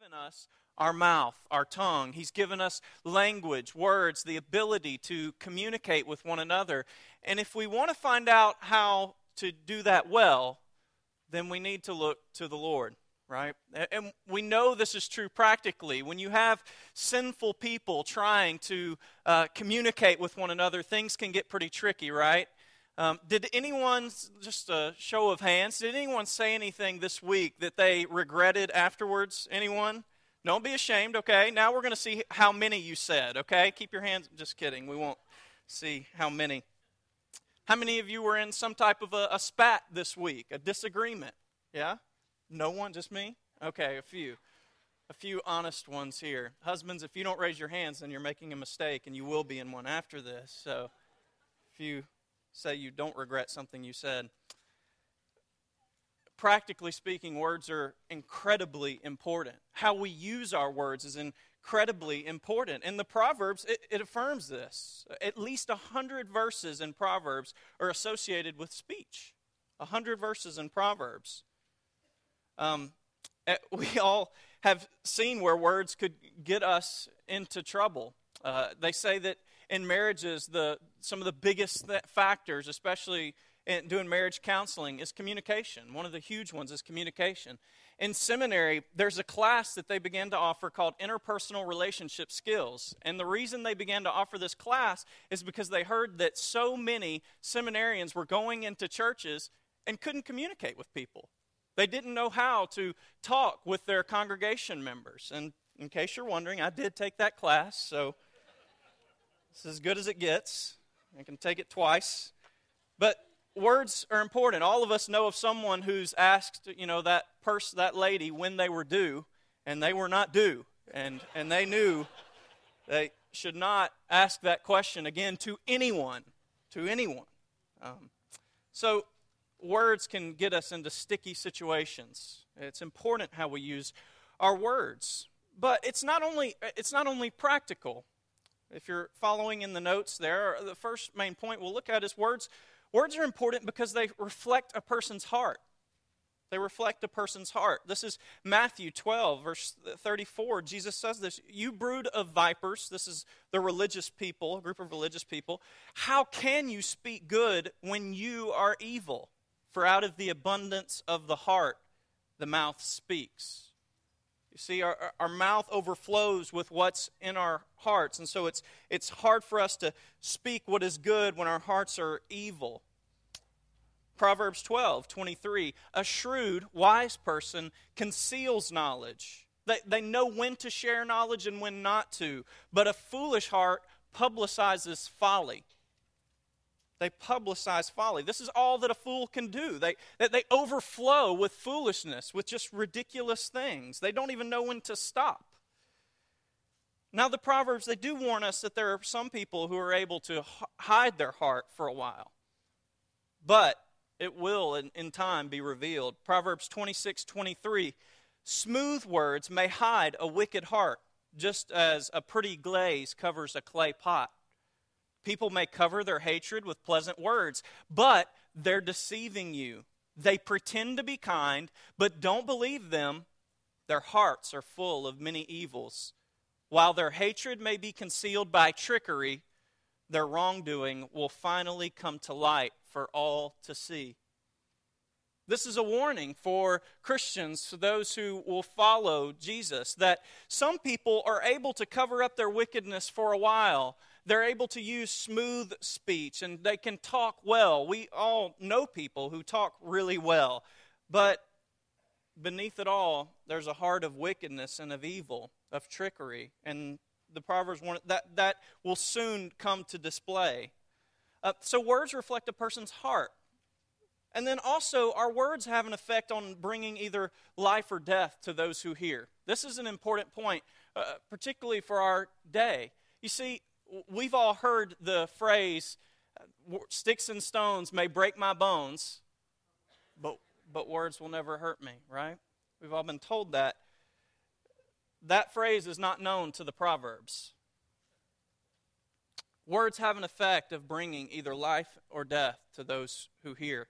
given us our mouth, our tongue. He's given us language, words, the ability to communicate with one another. And if we want to find out how to do that well, then we need to look to the Lord, right? And we know this is true practically. When you have sinful people trying to uh, communicate with one another, things can get pretty tricky, right? Um, did anyone, just a show of hands, did anyone say anything this week that they regretted afterwards? Anyone? Don't be ashamed, okay? Now we're going to see how many you said, okay? Keep your hands, just kidding. We won't see how many. How many of you were in some type of a, a spat this week, a disagreement? Yeah? No one, just me? Okay, a few. A few honest ones here. Husbands, if you don't raise your hands, then you're making a mistake, and you will be in one after this. So, if you say you don't regret something you said. Practically speaking, words are incredibly important. How we use our words is incredibly important. In the Proverbs, it, it affirms this. At least a hundred verses in Proverbs are associated with speech. A hundred verses in Proverbs. Um, eh, we all have seen where words could get us into trouble. Uh, they say that in marriages, the, some of the biggest factors, especially in doing marriage counseling, is communication. One of the huge ones is communication. In seminary, there's a class that they began to offer called Interpersonal Relationship Skills. And the reason they began to offer this class is because they heard that so many seminarians were going into churches and couldn't communicate with people. They didn't know how to talk with their congregation members. And in case you're wondering, I did take that class, so it's as good as it gets. I can take it twice. But words are important. All of us know of someone who's asked, you know, that person, that lady, when they were due, and they were not due, and and they knew they should not ask that question again to anyone, to anyone. Um, so words can get us into sticky situations. It's important how we use our words, but it's not only it's not only practical. If you're following in the notes there, the first main point we'll look at is words. Words are important because they reflect a person's heart. They reflect a person's heart. This is Matthew 12, verse 34. Jesus says this You brood of vipers, this is the religious people, a group of religious people. How can you speak good when you are evil? For out of the abundance of the heart, the mouth speaks. You see, our, our mouth overflows with what's in our hearts, and so it's, it's hard for us to speak what is good when our hearts are evil. Proverbs 12, 23. A shrewd, wise person conceals knowledge. They, they know when to share knowledge and when not to, but a foolish heart publicizes folly. They publicize folly. This is all that a fool can do. They, they overflow with foolishness, with just ridiculous things. They don't even know when to stop. Now, the Proverbs, they do warn us that there are some people who are able to hide their heart for a while. But it will, in, in time, be revealed. Proverbs 26 23 Smooth words may hide a wicked heart, just as a pretty glaze covers a clay pot. People may cover their hatred with pleasant words, but they're deceiving you. They pretend to be kind, but don't believe them. Their hearts are full of many evils. While their hatred may be concealed by trickery, their wrongdoing will finally come to light for all to see. This is a warning for Christians, for those who will follow Jesus, that some people are able to cover up their wickedness for a while, they're able to use smooth speech and they can talk well. We all know people who talk really well. But beneath it all, there's a heart of wickedness and of evil, of trickery. And the Proverbs warn that that will soon come to display. Uh, so words reflect a person's heart. And then also, our words have an effect on bringing either life or death to those who hear. This is an important point, uh, particularly for our day. You see, we've all heard the phrase, sticks and stones may break my bones, but, but words will never hurt me, right? We've all been told that. That phrase is not known to the Proverbs. Words have an effect of bringing either life or death to those who hear.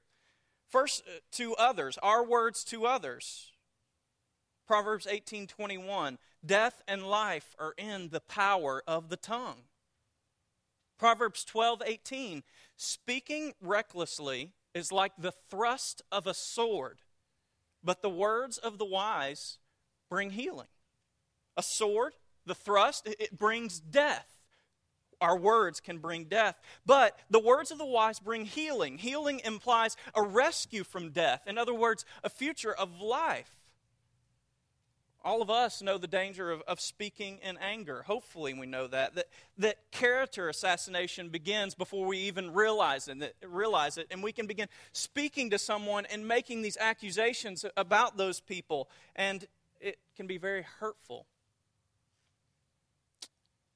First, uh, to others, our words to others Proverbs 18:21, death and life are in the power of the tongue. Proverbs 12:18, speaking recklessly is like the thrust of a sword, but the words of the wise bring healing. A sword, the thrust, it brings death our words can bring death. But the words of the wise bring healing. Healing implies a rescue from death. In other words, a future of life. All of us know the danger of, of speaking in anger. Hopefully, we know that. that. That character assassination begins before we even realize it, realize it. And we can begin speaking to someone and making these accusations about those people. And it can be very hurtful.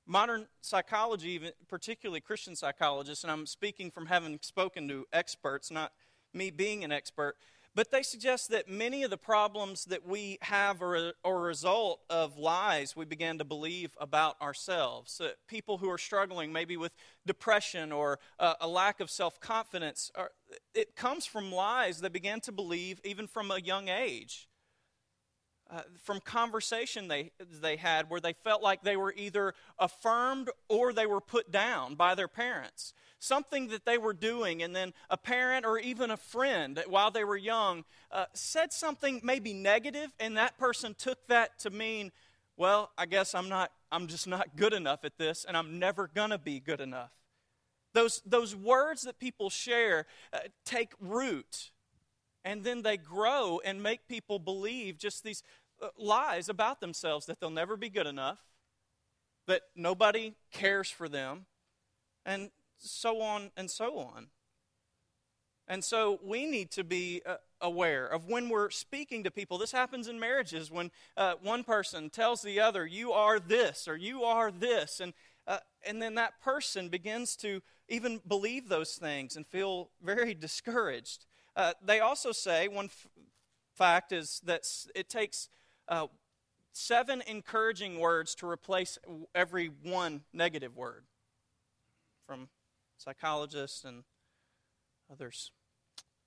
Modern psychology, even particularly Christian psychologists, and I'm speaking from having spoken to experts, not me being an expert, but they suggest that many of the problems that we have are a, are a result of lies we began to believe about ourselves. Uh, people who are struggling maybe with depression or uh, a lack of self confidence, it comes from lies they began to believe even from a young age uh, from conversation they, they had where they felt like they were either affirmed or they were put down by their parents. Something that they were doing, and then a parent or even a friend while they were young uh, said something maybe negative, and that person took that to mean, well, I guess I'm not, I'm just not good enough at this, and I'm never gonna be good enough. Those, those words that people share uh, take root and then they grow and make people believe just these lies about themselves that they'll never be good enough, that nobody cares for them, and so on and so on. And so we need to be uh, aware of when we're speaking to people. This happens in marriages when uh, one person tells the other, You are this, or You are this. And, uh, and then that person begins to even believe those things and feel very discouraged. Uh, they also say one f- fact is that it takes uh, seven encouraging words to replace every one negative word from psychologists and others.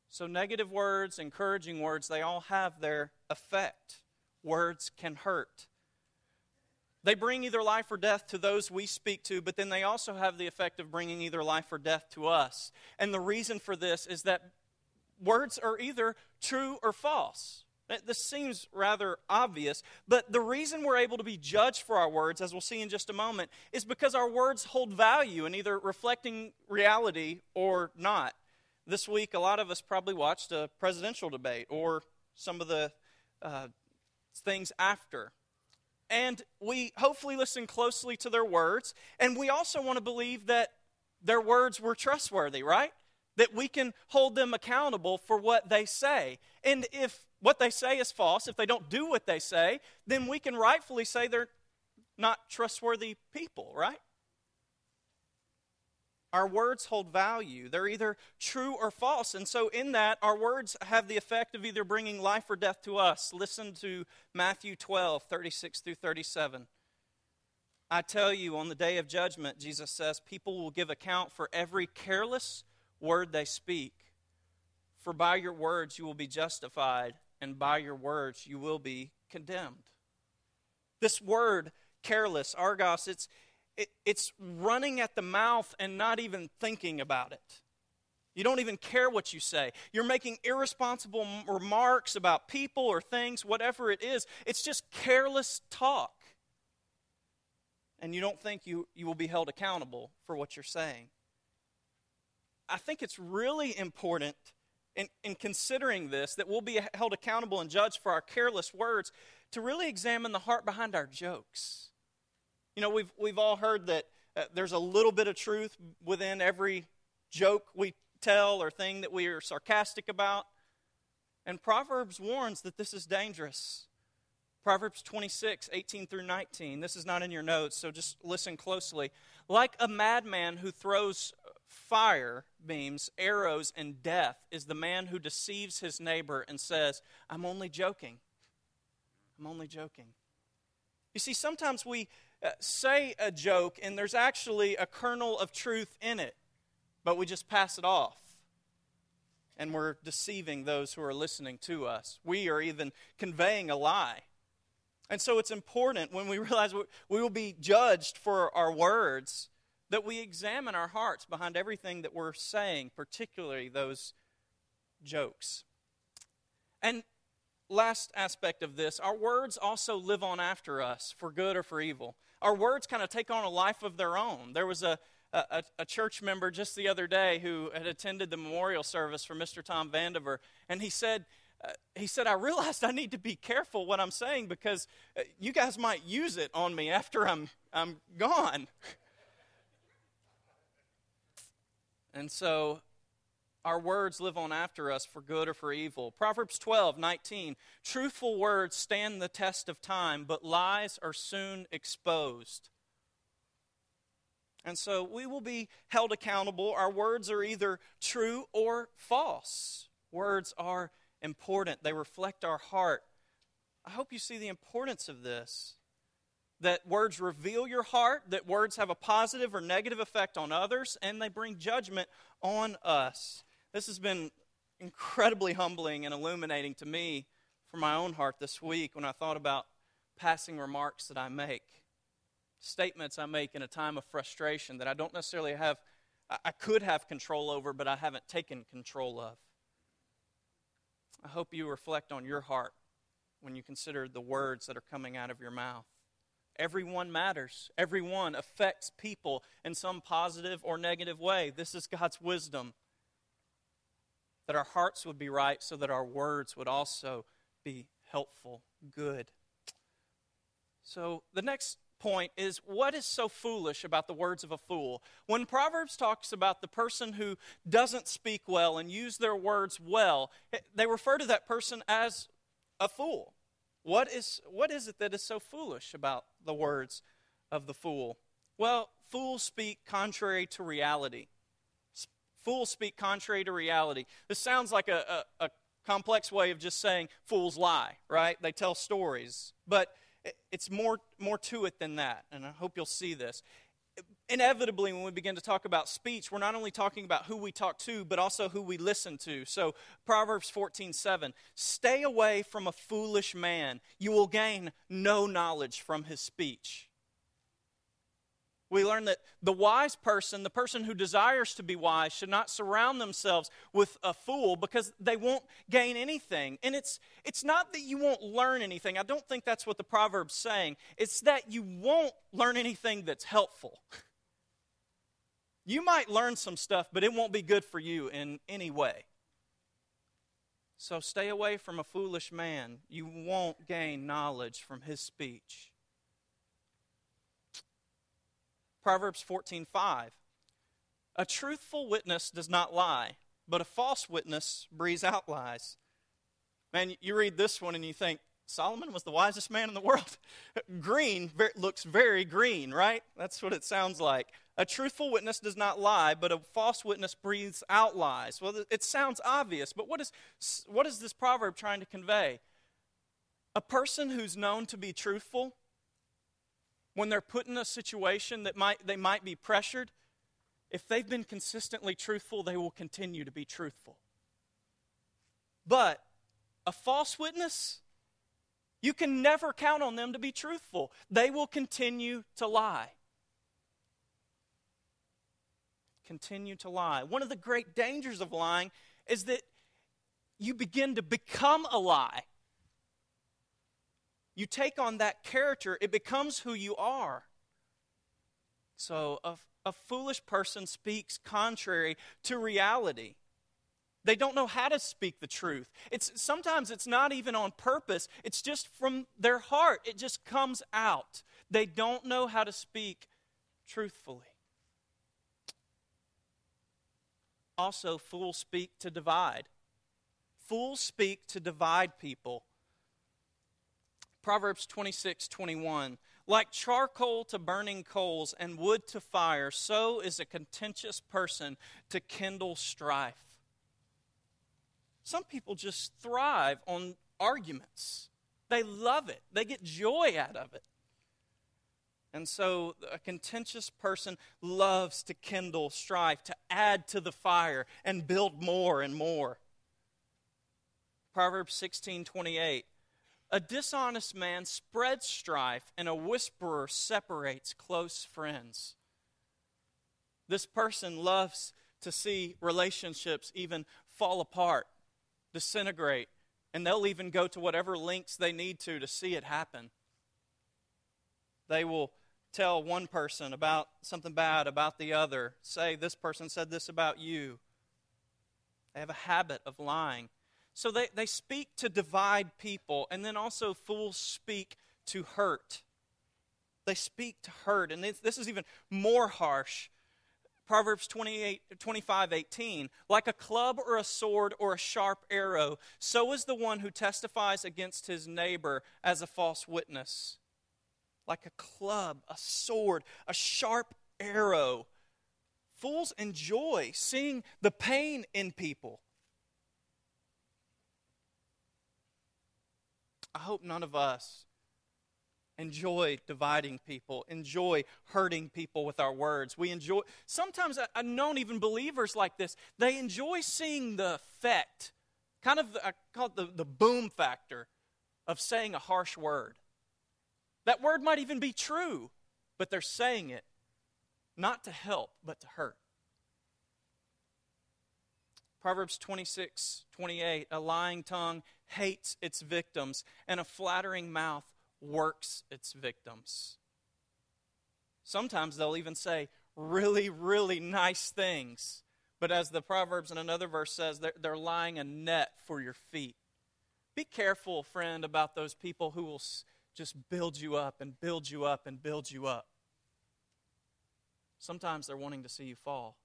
So, negative words, encouraging words, they all have their effect. Words can hurt. They bring either life or death to those we speak to, but then they also have the effect of bringing either life or death to us. And the reason for this is that words are either true or false. This seems rather obvious, but the reason we're able to be judged for our words, as we'll see in just a moment, is because our words hold value in either reflecting reality or not. This week, a lot of us probably watched a presidential debate or some of the uh, things after. And we hopefully listen closely to their words, and we also want to believe that their words were trustworthy, right? That we can hold them accountable for what they say. And if what they say is false, if they don't do what they say, then we can rightfully say they're not trustworthy people, right? Our words hold value. They're either true or false. And so, in that, our words have the effect of either bringing life or death to us. Listen to Matthew 12, 36 through 37. I tell you, on the day of judgment, Jesus says, people will give account for every careless word they speak. For by your words you will be justified and by your words you will be condemned. This word, careless, argos, it's, it, it's running at the mouth and not even thinking about it. You don't even care what you say. You're making irresponsible remarks about people or things, whatever it is. It's just careless talk. And you don't think you, you will be held accountable for what you're saying. I think it's really important in, in considering this, that we'll be held accountable and judged for our careless words, to really examine the heart behind our jokes. You know, we've, we've all heard that uh, there's a little bit of truth within every joke we tell or thing that we are sarcastic about. And Proverbs warns that this is dangerous. Proverbs 26, 18 through 19. This is not in your notes, so just listen closely. Like a madman who throws fire beams, arrows, and death is the man who deceives his neighbor and says, I'm only joking. I'm only joking. You see, sometimes we uh, say a joke and there's actually a kernel of truth in it, but we just pass it off. And we're deceiving those who are listening to us. We are even conveying a lie. And so it's important when we realize we will be judged for our words that we examine our hearts behind everything that we're saying, particularly those jokes. And last aspect of this, our words also live on after us for good or for evil. Our words kind of take on a life of their own. There was a, a, a, church member just the other day who had attended the memorial service for Mr. Tom Vandiver, and he said, uh, he said, I realized I need to be careful what I'm saying because uh, you guys might use it on me after I'm, I'm gone. and so our words live on after us for good or for evil. Proverbs 12, 19. Truthful words stand the test of time, but lies are soon exposed. And so we will be held accountable. Our words are either true or false. Words are important, they reflect our heart. I hope you see the importance of this. That words reveal your heart, that words have a positive or negative effect on others, and they bring judgment on us. This has been incredibly humbling and illuminating to me for my own heart this week when I thought about passing remarks that I make, statements I make in a time of frustration that I don't necessarily have, I could have control over, but I haven't taken control of. I hope you reflect on your heart when you consider the words that are coming out of your mouth. Everyone matters. Everyone affects people in some positive or negative way. This is God's wisdom that our hearts would be right so that our words would also be helpful, good. So the next point is what is so foolish about the words of a fool? When Proverbs talks about the person who doesn't speak well and use their words well, eh, they refer to that person as a fool. What is, what is it that is so foolish about the words of the fool? Well, fools speak contrary to reality. Fools speak contrary to reality. This sounds like a, a, a complex way of just saying fools lie, right? They tell stories. But it's more, more to it than that, and I hope you'll see this. Inevitably, when we begin to talk about speech, we're not only talking about who we talk to, but also who we listen to. So, Proverbs 14 7 Stay away from a foolish man, you will gain no knowledge from his speech. We learn that the wise person, the person who desires to be wise, should not surround themselves with a fool because they won't gain anything. And it's, it's not that you won't learn anything. I don't think that's what the proverb's saying. It's that you won't learn anything that's helpful. You might learn some stuff, but it won't be good for you in any way. So stay away from a foolish man. You won't gain knowledge from his speech. Proverbs 14:5. A truthful witness does not lie, but a false witness breathes out lies. Man, you read this one and you think, Solomon was the wisest man in the world. green looks very green, right? That's what it sounds like. A truthful witness does not lie, but a false witness breathes out lies. Well, it sounds obvious, but what is, what is this proverb trying to convey? A person who's known to be truthful when they're put in a situation that might, they might be pressured, if they've been consistently truthful, they will continue to be truthful. But a false witness, you can never count on them to be truthful. They will continue to lie. Continue to lie. One of the great dangers of lying is that you begin to become a lie you take on that character, it becomes who you are. So, a, a foolish person speaks contrary to reality. They don't know how to speak the truth. It's sometimes it's not even on purpose. It's just from their heart. It just comes out. They don't know how to speak truthfully. Also, fools speak to divide. Fools speak to divide people. Proverbs 26, 21. Like charcoal to burning coals and wood to fire, so is a contentious person to kindle strife. Some people just thrive on arguments, they love it, they get joy out of it. And so a contentious person loves to kindle strife, to add to the fire and build more and more. Proverbs 16 28. A dishonest man spreads strife, and a whisperer separates close friends. This person loves to see relationships even fall apart, disintegrate, and they'll even go to whatever lengths they need to to see it happen. They will tell one person about something bad about the other, say, This person said this about you. They have a habit of lying. So they, they speak to divide people, and then also fools speak to hurt. They speak to hurt, and this is even more harsh. Proverbs 28, 25, 18. Like a club or a sword or a sharp arrow, so is the one who testifies against his neighbor as a false witness. Like a club, a sword, a sharp arrow. Fools enjoy seeing the pain in people. I hope none of us enjoy dividing people, enjoy hurting people with our words. We enjoy, sometimes I, know even believers like this, they enjoy seeing the effect, kind of, I call it the, the boom factor of saying a harsh word. That word might even be true, but they're saying it not to help, but to hurt. Proverbs 26, 28, a lying tongue hates its victims, and a flattering mouth works its victims. Sometimes they'll even say really, really nice things. But as the Proverbs in another verse says, they're, they're lying a net for your feet. Be careful, friend, about those people who will just build you up and build you up and build you up. Sometimes they're wanting to see you fall.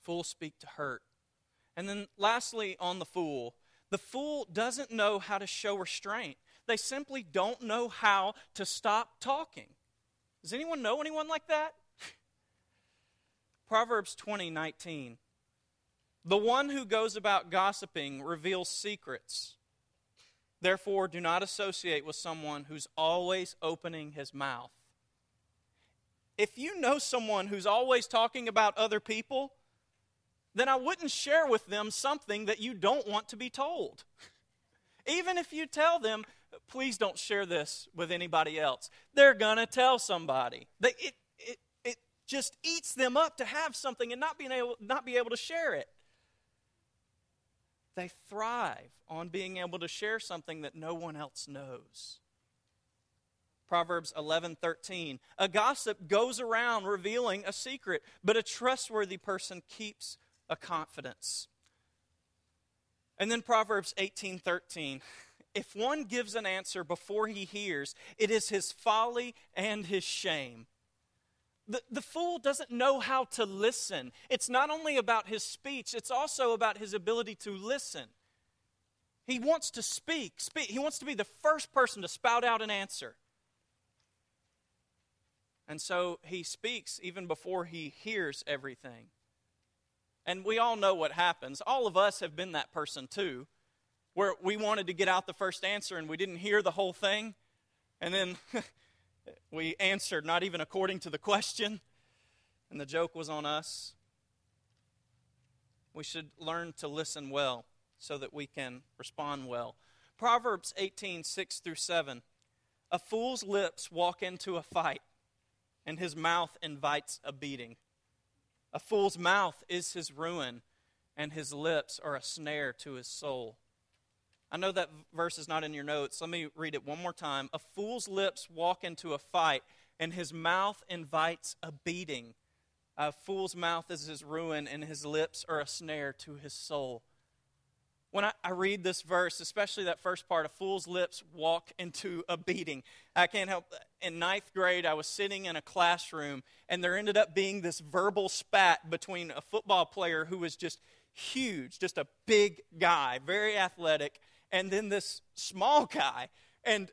Fools speak to hurt. And then, lastly, on the fool, the fool doesn't know how to show restraint. They simply don't know how to stop talking. Does anyone know anyone like that? Proverbs 20, 19. The one who goes about gossiping reveals secrets. Therefore, do not associate with someone who's always opening his mouth. If you know someone who's always talking about other people, then I wouldn't share with them something that you don't want to be told. Even if you tell them, please don't share this with anybody else, they're going to tell somebody. It, it, it just eats them up to have something and not, being able, not be able to share it. They thrive on being able to share something that no one else knows. Proverbs 11:13 A gossip goes around revealing a secret, but a trustworthy person keeps a confidence. And then Proverbs 18:13 If one gives an answer before he hears, it is his folly and his shame. The, the fool doesn't know how to listen. It's not only about his speech, it's also about his ability to listen. He wants to speak, speak. He wants to be the first person to spout out an answer. And so he speaks even before he hears everything. And we all know what happens. All of us have been that person too, where we wanted to get out the first answer and we didn't hear the whole thing. And then we answered not even according to the question, and the joke was on us. We should learn to listen well so that we can respond well. Proverbs 18, 6 through 7. A fool's lips walk into a fight, and his mouth invites a beating. A fool's mouth is his ruin, and his lips are a snare to his soul. I know that verse is not in your notes. Let me read it one more time. A fool's lips walk into a fight, and his mouth invites a beating. A fool's mouth is his ruin, and his lips are a snare to his soul. When I, I read this verse, especially that first part, a fool's lips walk into a beating. I can't help. In ninth grade, I was sitting in a classroom, and there ended up being this verbal spat between a football player who was just huge, just a big guy, very athletic, and then this small guy. And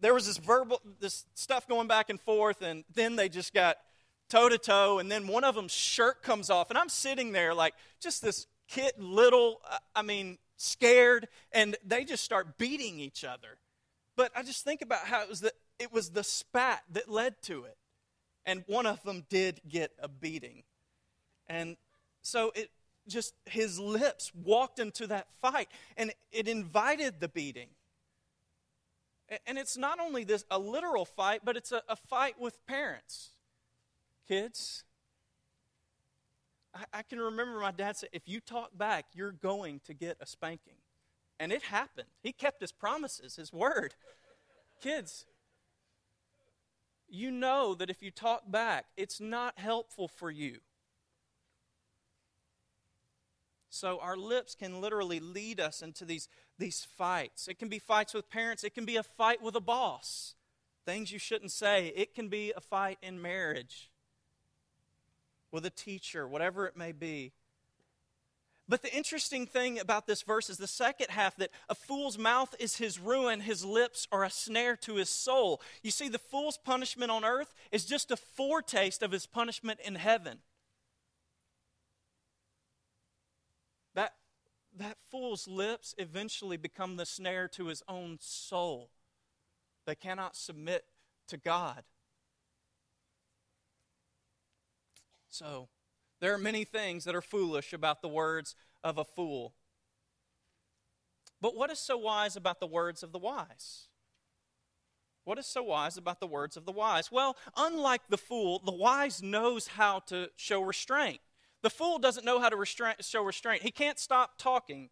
there was this verbal, this stuff going back and forth, and then they just got toe to toe, and then one of them's shirt comes off, and I'm sitting there like just this kid, little, uh, I mean, scared, and they just start beating each other. But I just think about how it was the, it was the spat that led to it. And one of them did get a beating. And so it, just his lips walked into that fight, and it invited the beating. And it's not only this a literal fight, but it's a, a fight with parents. Kids, I, I can remember my dad said, if you talk back, you're going to get a spanking. And it happened. He kept his promises, his word. Kids, you know that if you talk back, it's not helpful for you. So our lips can literally lead us into these, these fights. It can be fights with parents, it can be a fight with a boss, things you shouldn't say. It can be a fight in marriage with a teacher, whatever it may be. But the interesting thing about this verse is the second half that a fool's mouth is his ruin, his lips are a snare to his soul. You see, the fool's punishment on earth is just a foretaste of his punishment in heaven. That, that fool's lips eventually become the snare to his own soul. They cannot submit to God. So, there are many things that are foolish about the words of a fool. But what is so wise about the words of the wise? What is so wise about the words of the wise? Well, unlike the fool, the wise knows how to show restraint. The fool doesn't know how to show restraint. He can't stop talking.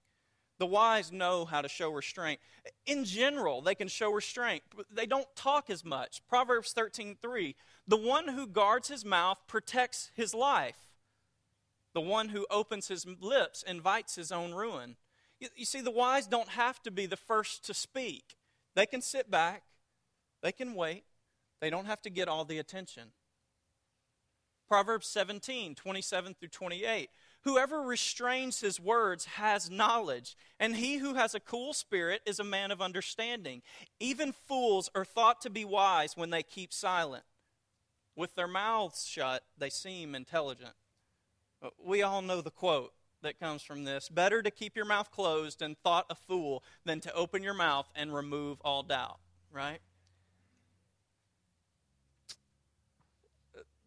The wise know how to show restraint. In general, they can show restraint. They don't talk as much. Proverbs 13:3, "The one who guards his mouth protects his life. The one who opens his lips invites his own ruin." You, you see, the wise don't have to be the first to speak. They can sit back. They can wait. They don't have to get all the attention. Proverbs 17, 27 through 28. Whoever restrains his words has knowledge, and he who has a cool spirit is a man of understanding. Even fools are thought to be wise when they keep silent. With their mouths shut, they seem intelligent. We all know the quote that comes from this Better to keep your mouth closed and thought a fool than to open your mouth and remove all doubt, right?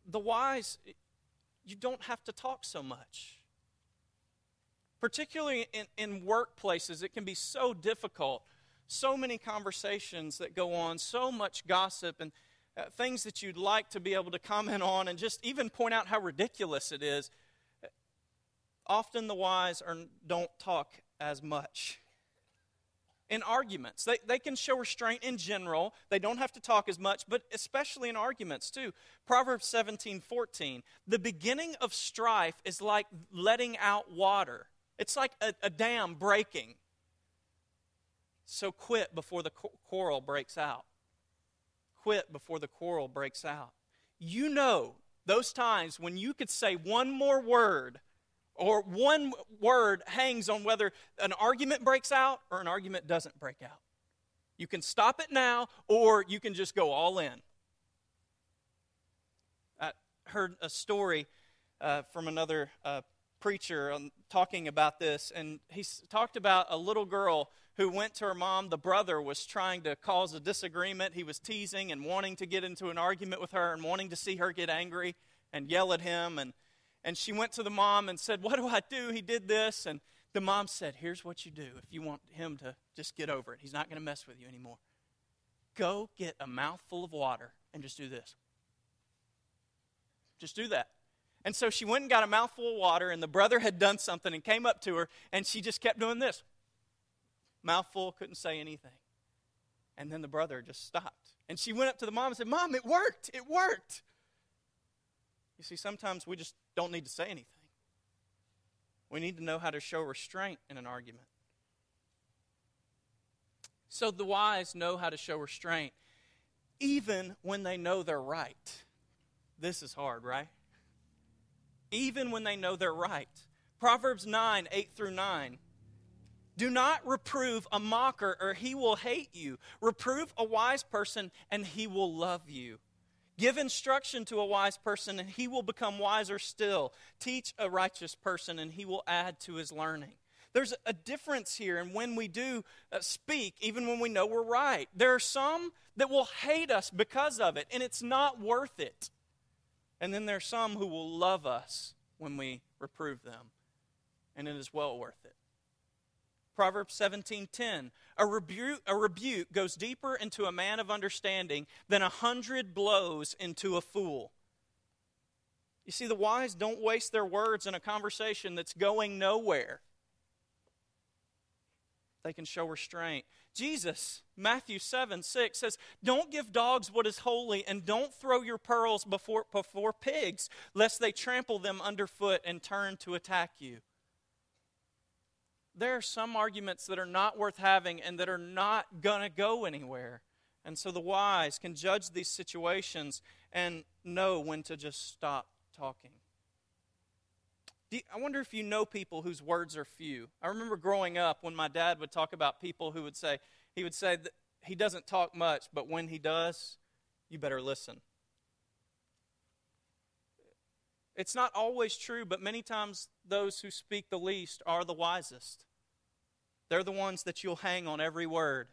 The wise, you don't have to talk so much. Particularly in, in workplaces, it can be so difficult. So many conversations that go on, so much gossip, and uh, things that you'd like to be able to comment on and just even point out how ridiculous it is. Often the wise are, don't talk as much in arguments. They, they can show restraint in general. They don't have to talk as much, but especially in arguments too. Proverbs 17 14. The beginning of strife is like letting out water, it's like a, a dam breaking. So quit before the quarrel breaks out. Quit before the quarrel breaks out. You know those times when you could say one more word or one word hangs on whether an argument breaks out or an argument doesn't break out. You can stop it now, or you can just go all in. I heard a story uh, from another uh, preacher um, talking about this, and he talked about a little girl who went to her mom. The brother was trying to cause a disagreement. He was teasing and wanting to get into an argument with her and wanting to see her get angry and yell at him. And and she went to the mom and said, What do I do? He did this. And the mom said, Here's what you do if you want him to just get over it. He's not going to mess with you anymore. Go get a mouthful of water and just do this. Just do that. And so she went and got a mouthful of water, and the brother had done something and came up to her, and she just kept doing this. Mouthful, couldn't say anything. And then the brother just stopped. And she went up to the mom and said, Mom, it worked. It worked. You see, sometimes we just don't need to say anything. We need to know how to show restraint in an argument. So the wise know how to show restraint even when they know they're right. This is hard, right? Even when they know they're right. Proverbs 9, 8 through 9. Do not reprove a mocker, or he will hate you. Reprove a wise person, and he will love you. Give instruction to a wise person, and he will become wiser still. Teach a righteous person, and he will add to his learning. There's a difference here and when we do uh, speak, even when we know we're right. There are some that will hate us because of it, and it's not worth it. And then there are some who will love us when we reprove them. and it is well worth it. Proverbs 17:10 a rebuke, a rebuke goes deeper into a man of understanding than a hundred blows into a fool. You see, the wise don't waste their words in a conversation that's going nowhere. They can show restraint. Jesus, Matthew 7 6 says, Don't give dogs what is holy, and don't throw your pearls before, before pigs, lest they trample them underfoot and turn to attack you. There are some arguments that are not worth having and that are not going to go anywhere. And so the wise can judge these situations and know when to just stop talking. You, I wonder if you know people whose words are few. I remember growing up when my dad would talk about people who would say, he would say that he doesn't talk much, but when he does, you better listen. It's not always true, but many times those who speak the least are the wisest. They're the ones that you'll hang on every word.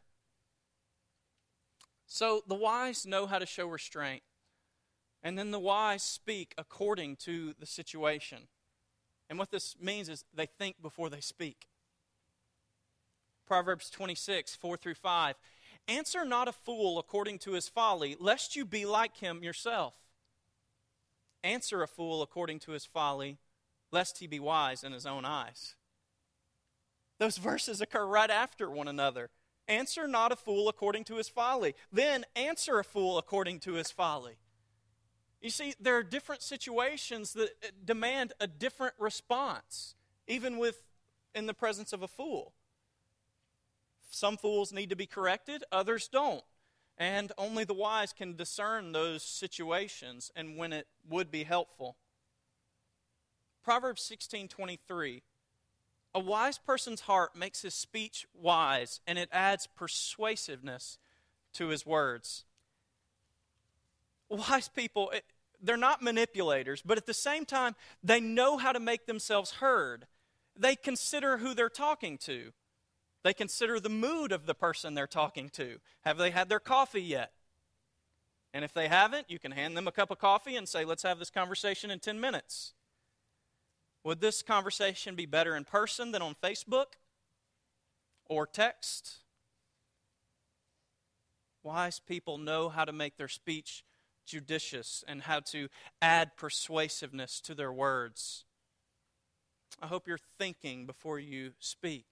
So the wise know how to show restraint. And then the wise speak according to the situation. And what this means is they think before they speak. Proverbs 26, 4 through 5. Answer not a fool according to his folly, lest you be like him yourself. Answer a fool according to his folly, lest he be wise in his own eyes. Those verses occur right after one another. Answer not a fool according to his folly. Then answer a fool according to his folly. You see, there are different situations that uh, demand a different response, even with in the presence of a fool. Some fools need to be corrected, others don't. And only the wise can discern those situations and when it would be helpful. Proverbs 16:23 A wise person's heart makes his speech wise, and it adds persuasiveness to his words wise people, eh, they're not manipulators, but at the same time, they know how to make themselves heard. They consider who they're talking to. They consider the mood of the person they're talking to. Have they had their coffee yet? And if they haven't, you can hand them a cup of coffee and say, let's have this conversation in 10 minutes. Would this conversation be better in person than on Facebook or text? Wise people know how to make their speech judicious and how to add persuasiveness to their words. I hope you're thinking before you speak,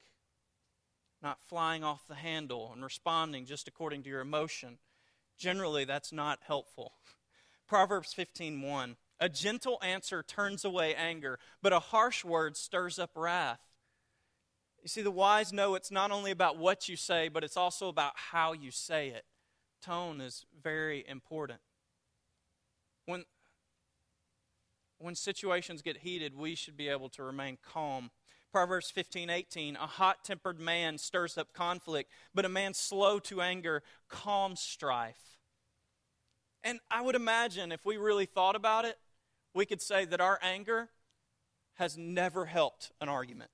not flying off the handle and responding just according to your emotion. Generally, that's not helpful. Proverbs 15:1 A gentle answer turns away anger, but a harsh word stirs up wrath. You see, the wise know it's not only about what you say, but it's also about how you say it. Tone is very important when, when situations get heated, we should be able to remain calm. Proverbs 15, 18, a hot tempered man stirs up conflict, but a man slow to anger calms strife. And I would imagine if we really thought about it, we could say that our anger has never helped an argument,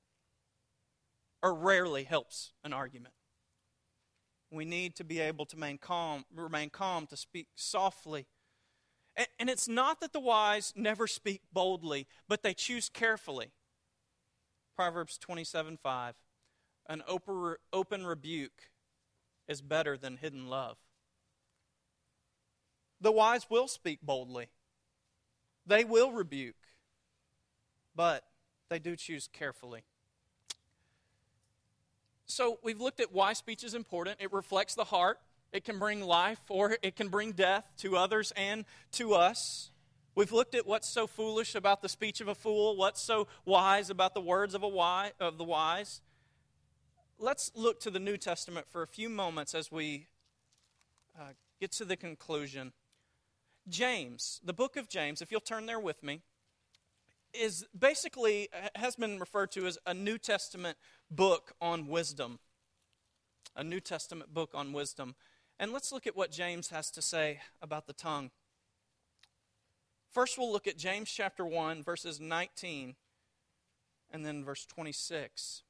or rarely helps an argument. We need to be able to remain calm, remain calm to speak softly and it's not that the wise never speak boldly, but they choose carefully. Proverbs 27 5. An open rebuke is better than hidden love. The wise will speak boldly, they will rebuke, but they do choose carefully. So we've looked at why speech is important. It reflects the heart. It can bring life or it can bring death to others and to us. We've looked at what's so foolish about the speech of a fool, what's so wise about the words of, a wise, of the wise. Let's look to the New Testament for a few moments as we uh, get to the conclusion. James, the book of James, if you'll turn there with me, is basically has been referred to as a New Testament book on wisdom. A New Testament book on wisdom. And let's look at what James has to say about the tongue. First, we'll look at James chapter 1, verses 19 and then verse 26.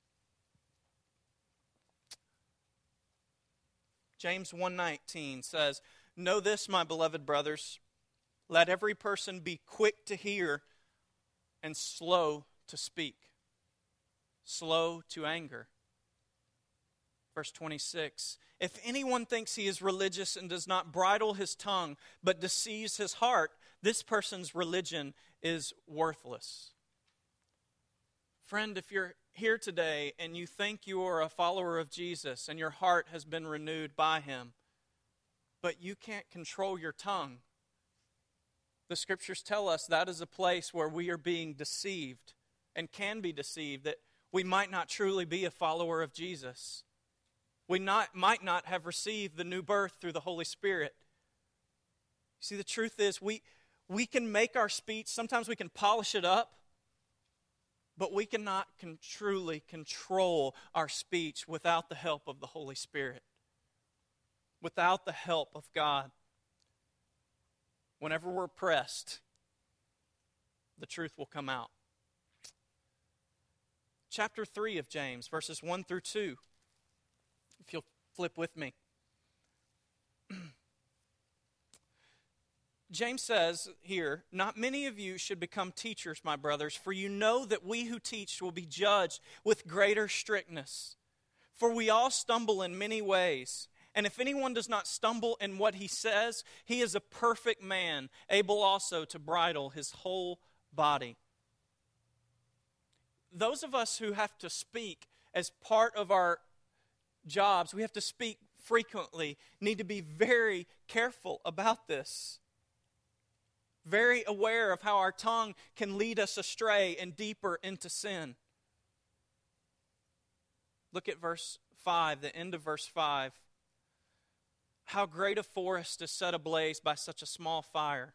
James 1:19 says, "Know this, my beloved brothers, let every person be quick to hear and slow to speak." slow to anger. Verse 26 If anyone thinks he is religious and does not bridle his tongue, but deceives his heart, this person's religion is worthless. Friend, if you're here today and you think you are a follower of Jesus and your heart has been renewed by him, but you can't control your tongue, the scriptures tell us that is a place where we are being deceived and can be deceived, that we might not truly be a follower of Jesus. We not, might not have received the new birth through the Holy Spirit. See, the truth is, we, we can make our speech, sometimes we can polish it up, but we cannot can truly control our speech without the help of the Holy Spirit, without the help of God whenever we're pressed, the truth will come out. Chapter 3 of James, verses 1 through 2. If you'll flip with me. James says here, Not many of you should become teachers, my brothers, for you know that we who teach will be judged with greater strictness. For we all stumble in many ways. And if anyone does not stumble in what he says, he is a perfect man, able also to bridle his whole body. Those of us who have to speak as part of our jobs, we have to speak frequently, need to be very careful about this. Very aware of how our tongue can lead us astray and deeper into sin. Look at verse 5, the end of verse 5. How great a forest is set ablaze by such a small fire.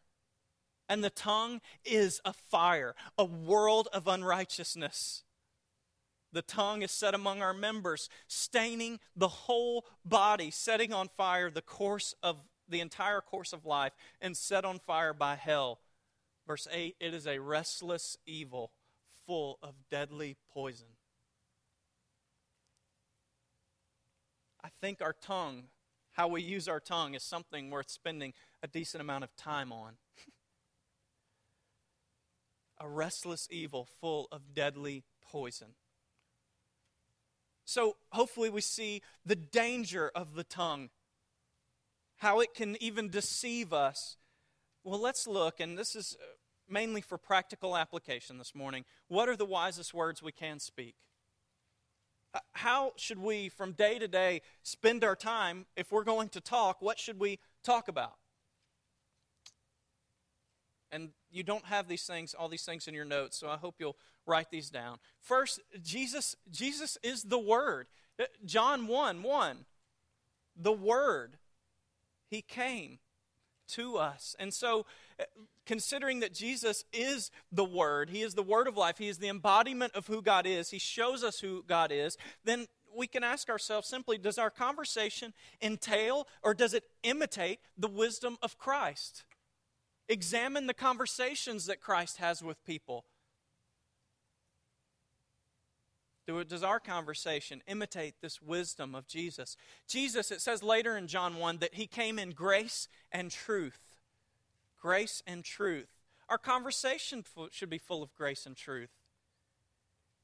And the tongue is a fire, a world of unrighteousness. The tongue is set among our members, staining the whole body, setting on fire the course of the entire course of life, and set on fire by hell. Verse 8 it is a restless evil full of deadly poison. I think our tongue how we use our tongue is something worth spending a decent amount of time on. a restless evil full of deadly poison. So, hopefully, we see the danger of the tongue, how it can even deceive us. Well, let's look, and this is uh, mainly for practical application this morning. What are the wisest words we can speak? how should we, from day to day, spend our time if we're going to talk? What should we talk about? And you don't have these things, all these things in your notes, so I hope you'll write these down. First, Jesus, Jesus is the Word. Uh, John 1 1. The Word. He came to us. And so, uh, considering that Jesus is the Word, He is the Word of life, He is the embodiment of who God is, He shows us who God is, then we can ask ourselves simply does our conversation entail or does it imitate the wisdom of Christ? Examine the conversations that Christ has with people. Does our conversation imitate this wisdom of Jesus? Jesus, it says later in John 1 that he came in grace and truth. Grace and truth. Our conversation should be full of grace and truth.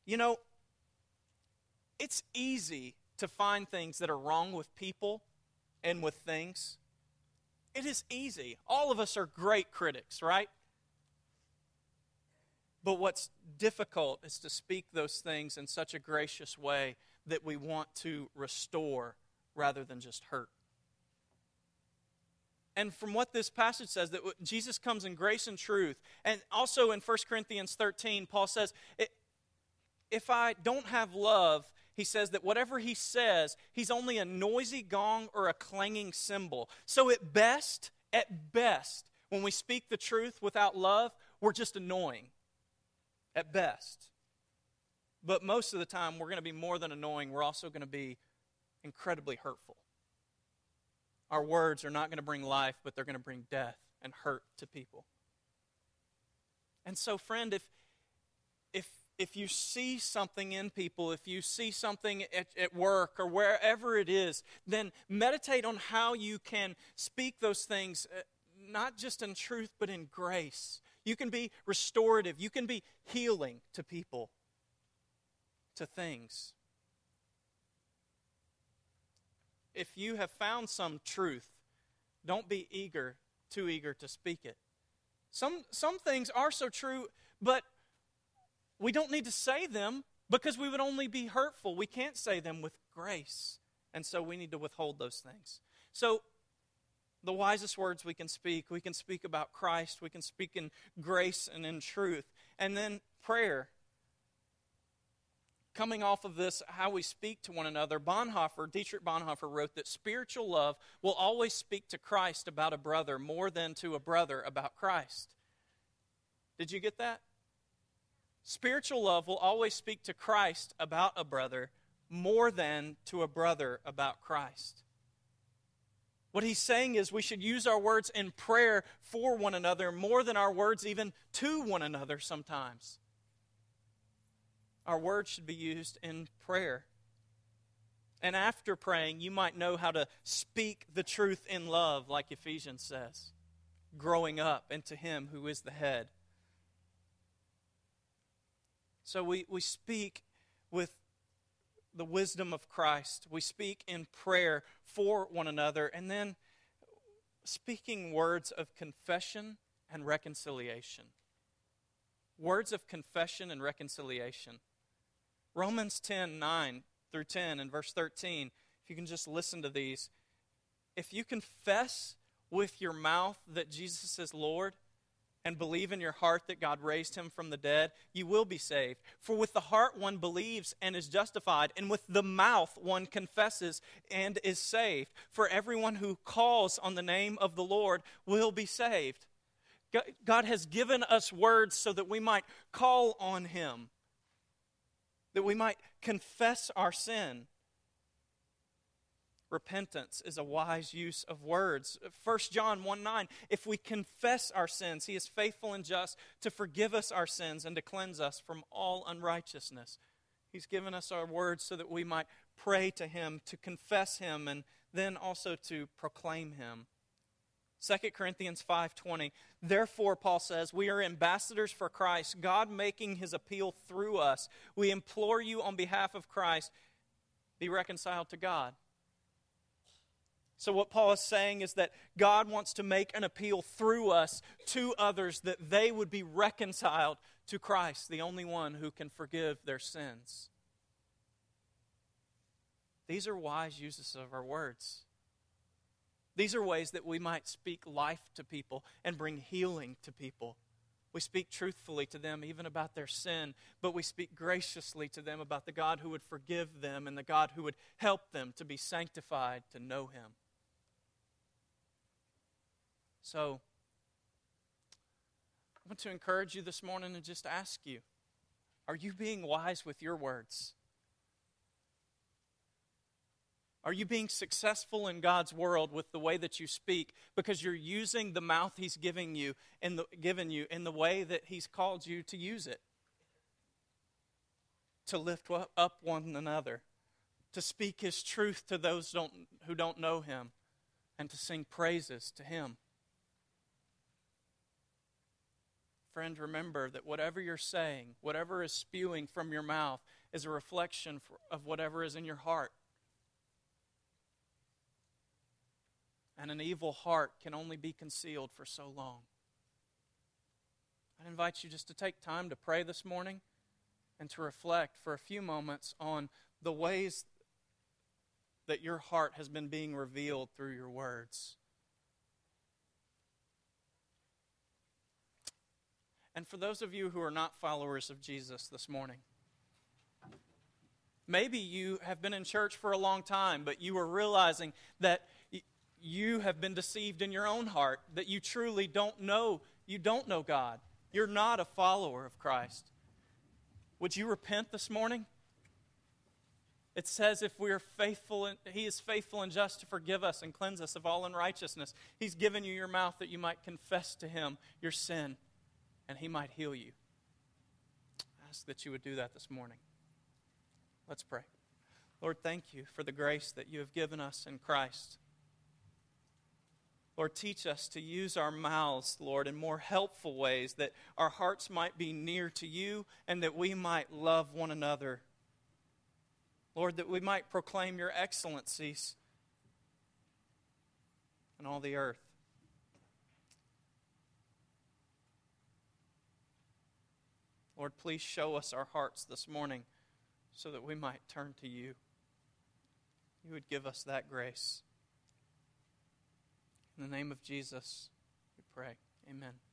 You know, it's easy to find things that are wrong with people and with things. It is easy. All of us are great critics, right? But what's difficult is to speak those things in such a gracious way that we want to restore rather than just hurt. And from what this passage says, that Jesus comes in grace and truth. And also in 1 Corinthians 13, Paul says, If I don't have love, he says that whatever he says, he's only a noisy gong or a clanging cymbal. So at best, at best, when we speak the truth without love, we're just annoying at best. But most of the time, we're going to be more than annoying, we're also going to be incredibly hurtful. Our words are not going to bring life, but they're going to bring death and hurt to people. And so, friend, if, if, if you see something in people, if you see something at, at work or wherever it is, then meditate on how you can speak those things, uh, not just in truth, but in grace you can be restorative. You can be healing to people. to things. If you have found some truth, don't be eager, too eager to speak it. Some, some things are so true, but we don't need to say them because we would only be hurtful. We can't say them with grace. And so we need to withhold those things. So, the wisest words we can speak, we can speak about Christ, we can speak in grace and in truth. And then prayer. Coming off of this, how we speak to one another, Bonhoeffer, Dietrich Bonhoeffer wrote that spiritual love will always speak to Christ about a brother more than to a brother about Christ. Did you get that? Spiritual love will always speak to Christ about a brother more than to a brother about Christ. What he's saying is we should use our words in prayer for one another more than our words even to one another sometimes. Our words should be used in prayer. And after praying, you might know how to speak the truth in love, like Ephesians says, growing up into Him who is the head. So we, we speak with the wisdom of Christ. We speak in prayer for one another, and then speaking words of confession and reconciliation. Words of confession and reconciliation. Romans 10 9 through 10 and verse 13, if you can just listen to these. If you confess with your mouth that Jesus is Lord, and believe in your heart that God raised him from the dead, you will be saved. For with the heart one believes and is justified, and with the mouth one confesses and is saved. For everyone who calls on the name of the Lord will be saved. God has given us words so that we might call on him, that we might confess our sin. Repentance is a wise use of words. 1 John 1 9, if we confess our sins, he is faithful and just to forgive us our sins and to cleanse us from all unrighteousness. He's given us our words so that we might pray to him, to confess him, and then also to proclaim him. 2 Corinthians 5:20 Therefore Paul says we are ambassadors for Christ God making his appeal through us we implore you on behalf of Christ be reconciled to God so, what Paul is saying is that God wants to make an appeal through us to others that they would be reconciled to Christ, the only one who can forgive their sins. These are wise uses of our words. These are ways that we might speak life to people and bring healing to people. We speak truthfully to them even about their sin, but we speak graciously to them about the God who would forgive them and the God who would help them to be sanctified to know Him. So, I want to encourage you this morning and just ask you are you being wise with your words? Are you being successful in God's world with the way that you speak because you're using the mouth He's giving you in the, given you in the way that He's called you to use it? To lift up one another, to speak His truth to those don't, who don't know Him, and to sing praises to Him. Friend, remember that whatever you're saying, whatever is spewing from your mouth, is a reflection of whatever is in your heart. And an evil heart can only be concealed for so long. I invite you just to take time to pray this morning and to reflect for a few moments on the ways that your heart has been being revealed through your words. And for those of you who are not followers of Jesus this morning, maybe you have been in church for a long time, but you are realizing that you have been deceived in your own heart, that you truly don't know, you don't know God. You're not a follower of Christ. Would you repent this morning? It says if we are faithful, and, He is faithful and just to forgive us and cleanse us of all unrighteousness. He's given you your mouth that you might confess to Him your sin and He might heal you. I ask that you would do that this morning. Let's pray. Lord, thank you for the grace that you have given us in Christ. Lord, teach us to use our mouths, Lord, in more helpful ways, that our hearts might be near to you and that we might love one another Lord, that we might proclaim your excellencies in all the earth. Lord, please show us our hearts this morning so that we might turn to you. You would give us that grace. In the name of Jesus, we pray. Amen.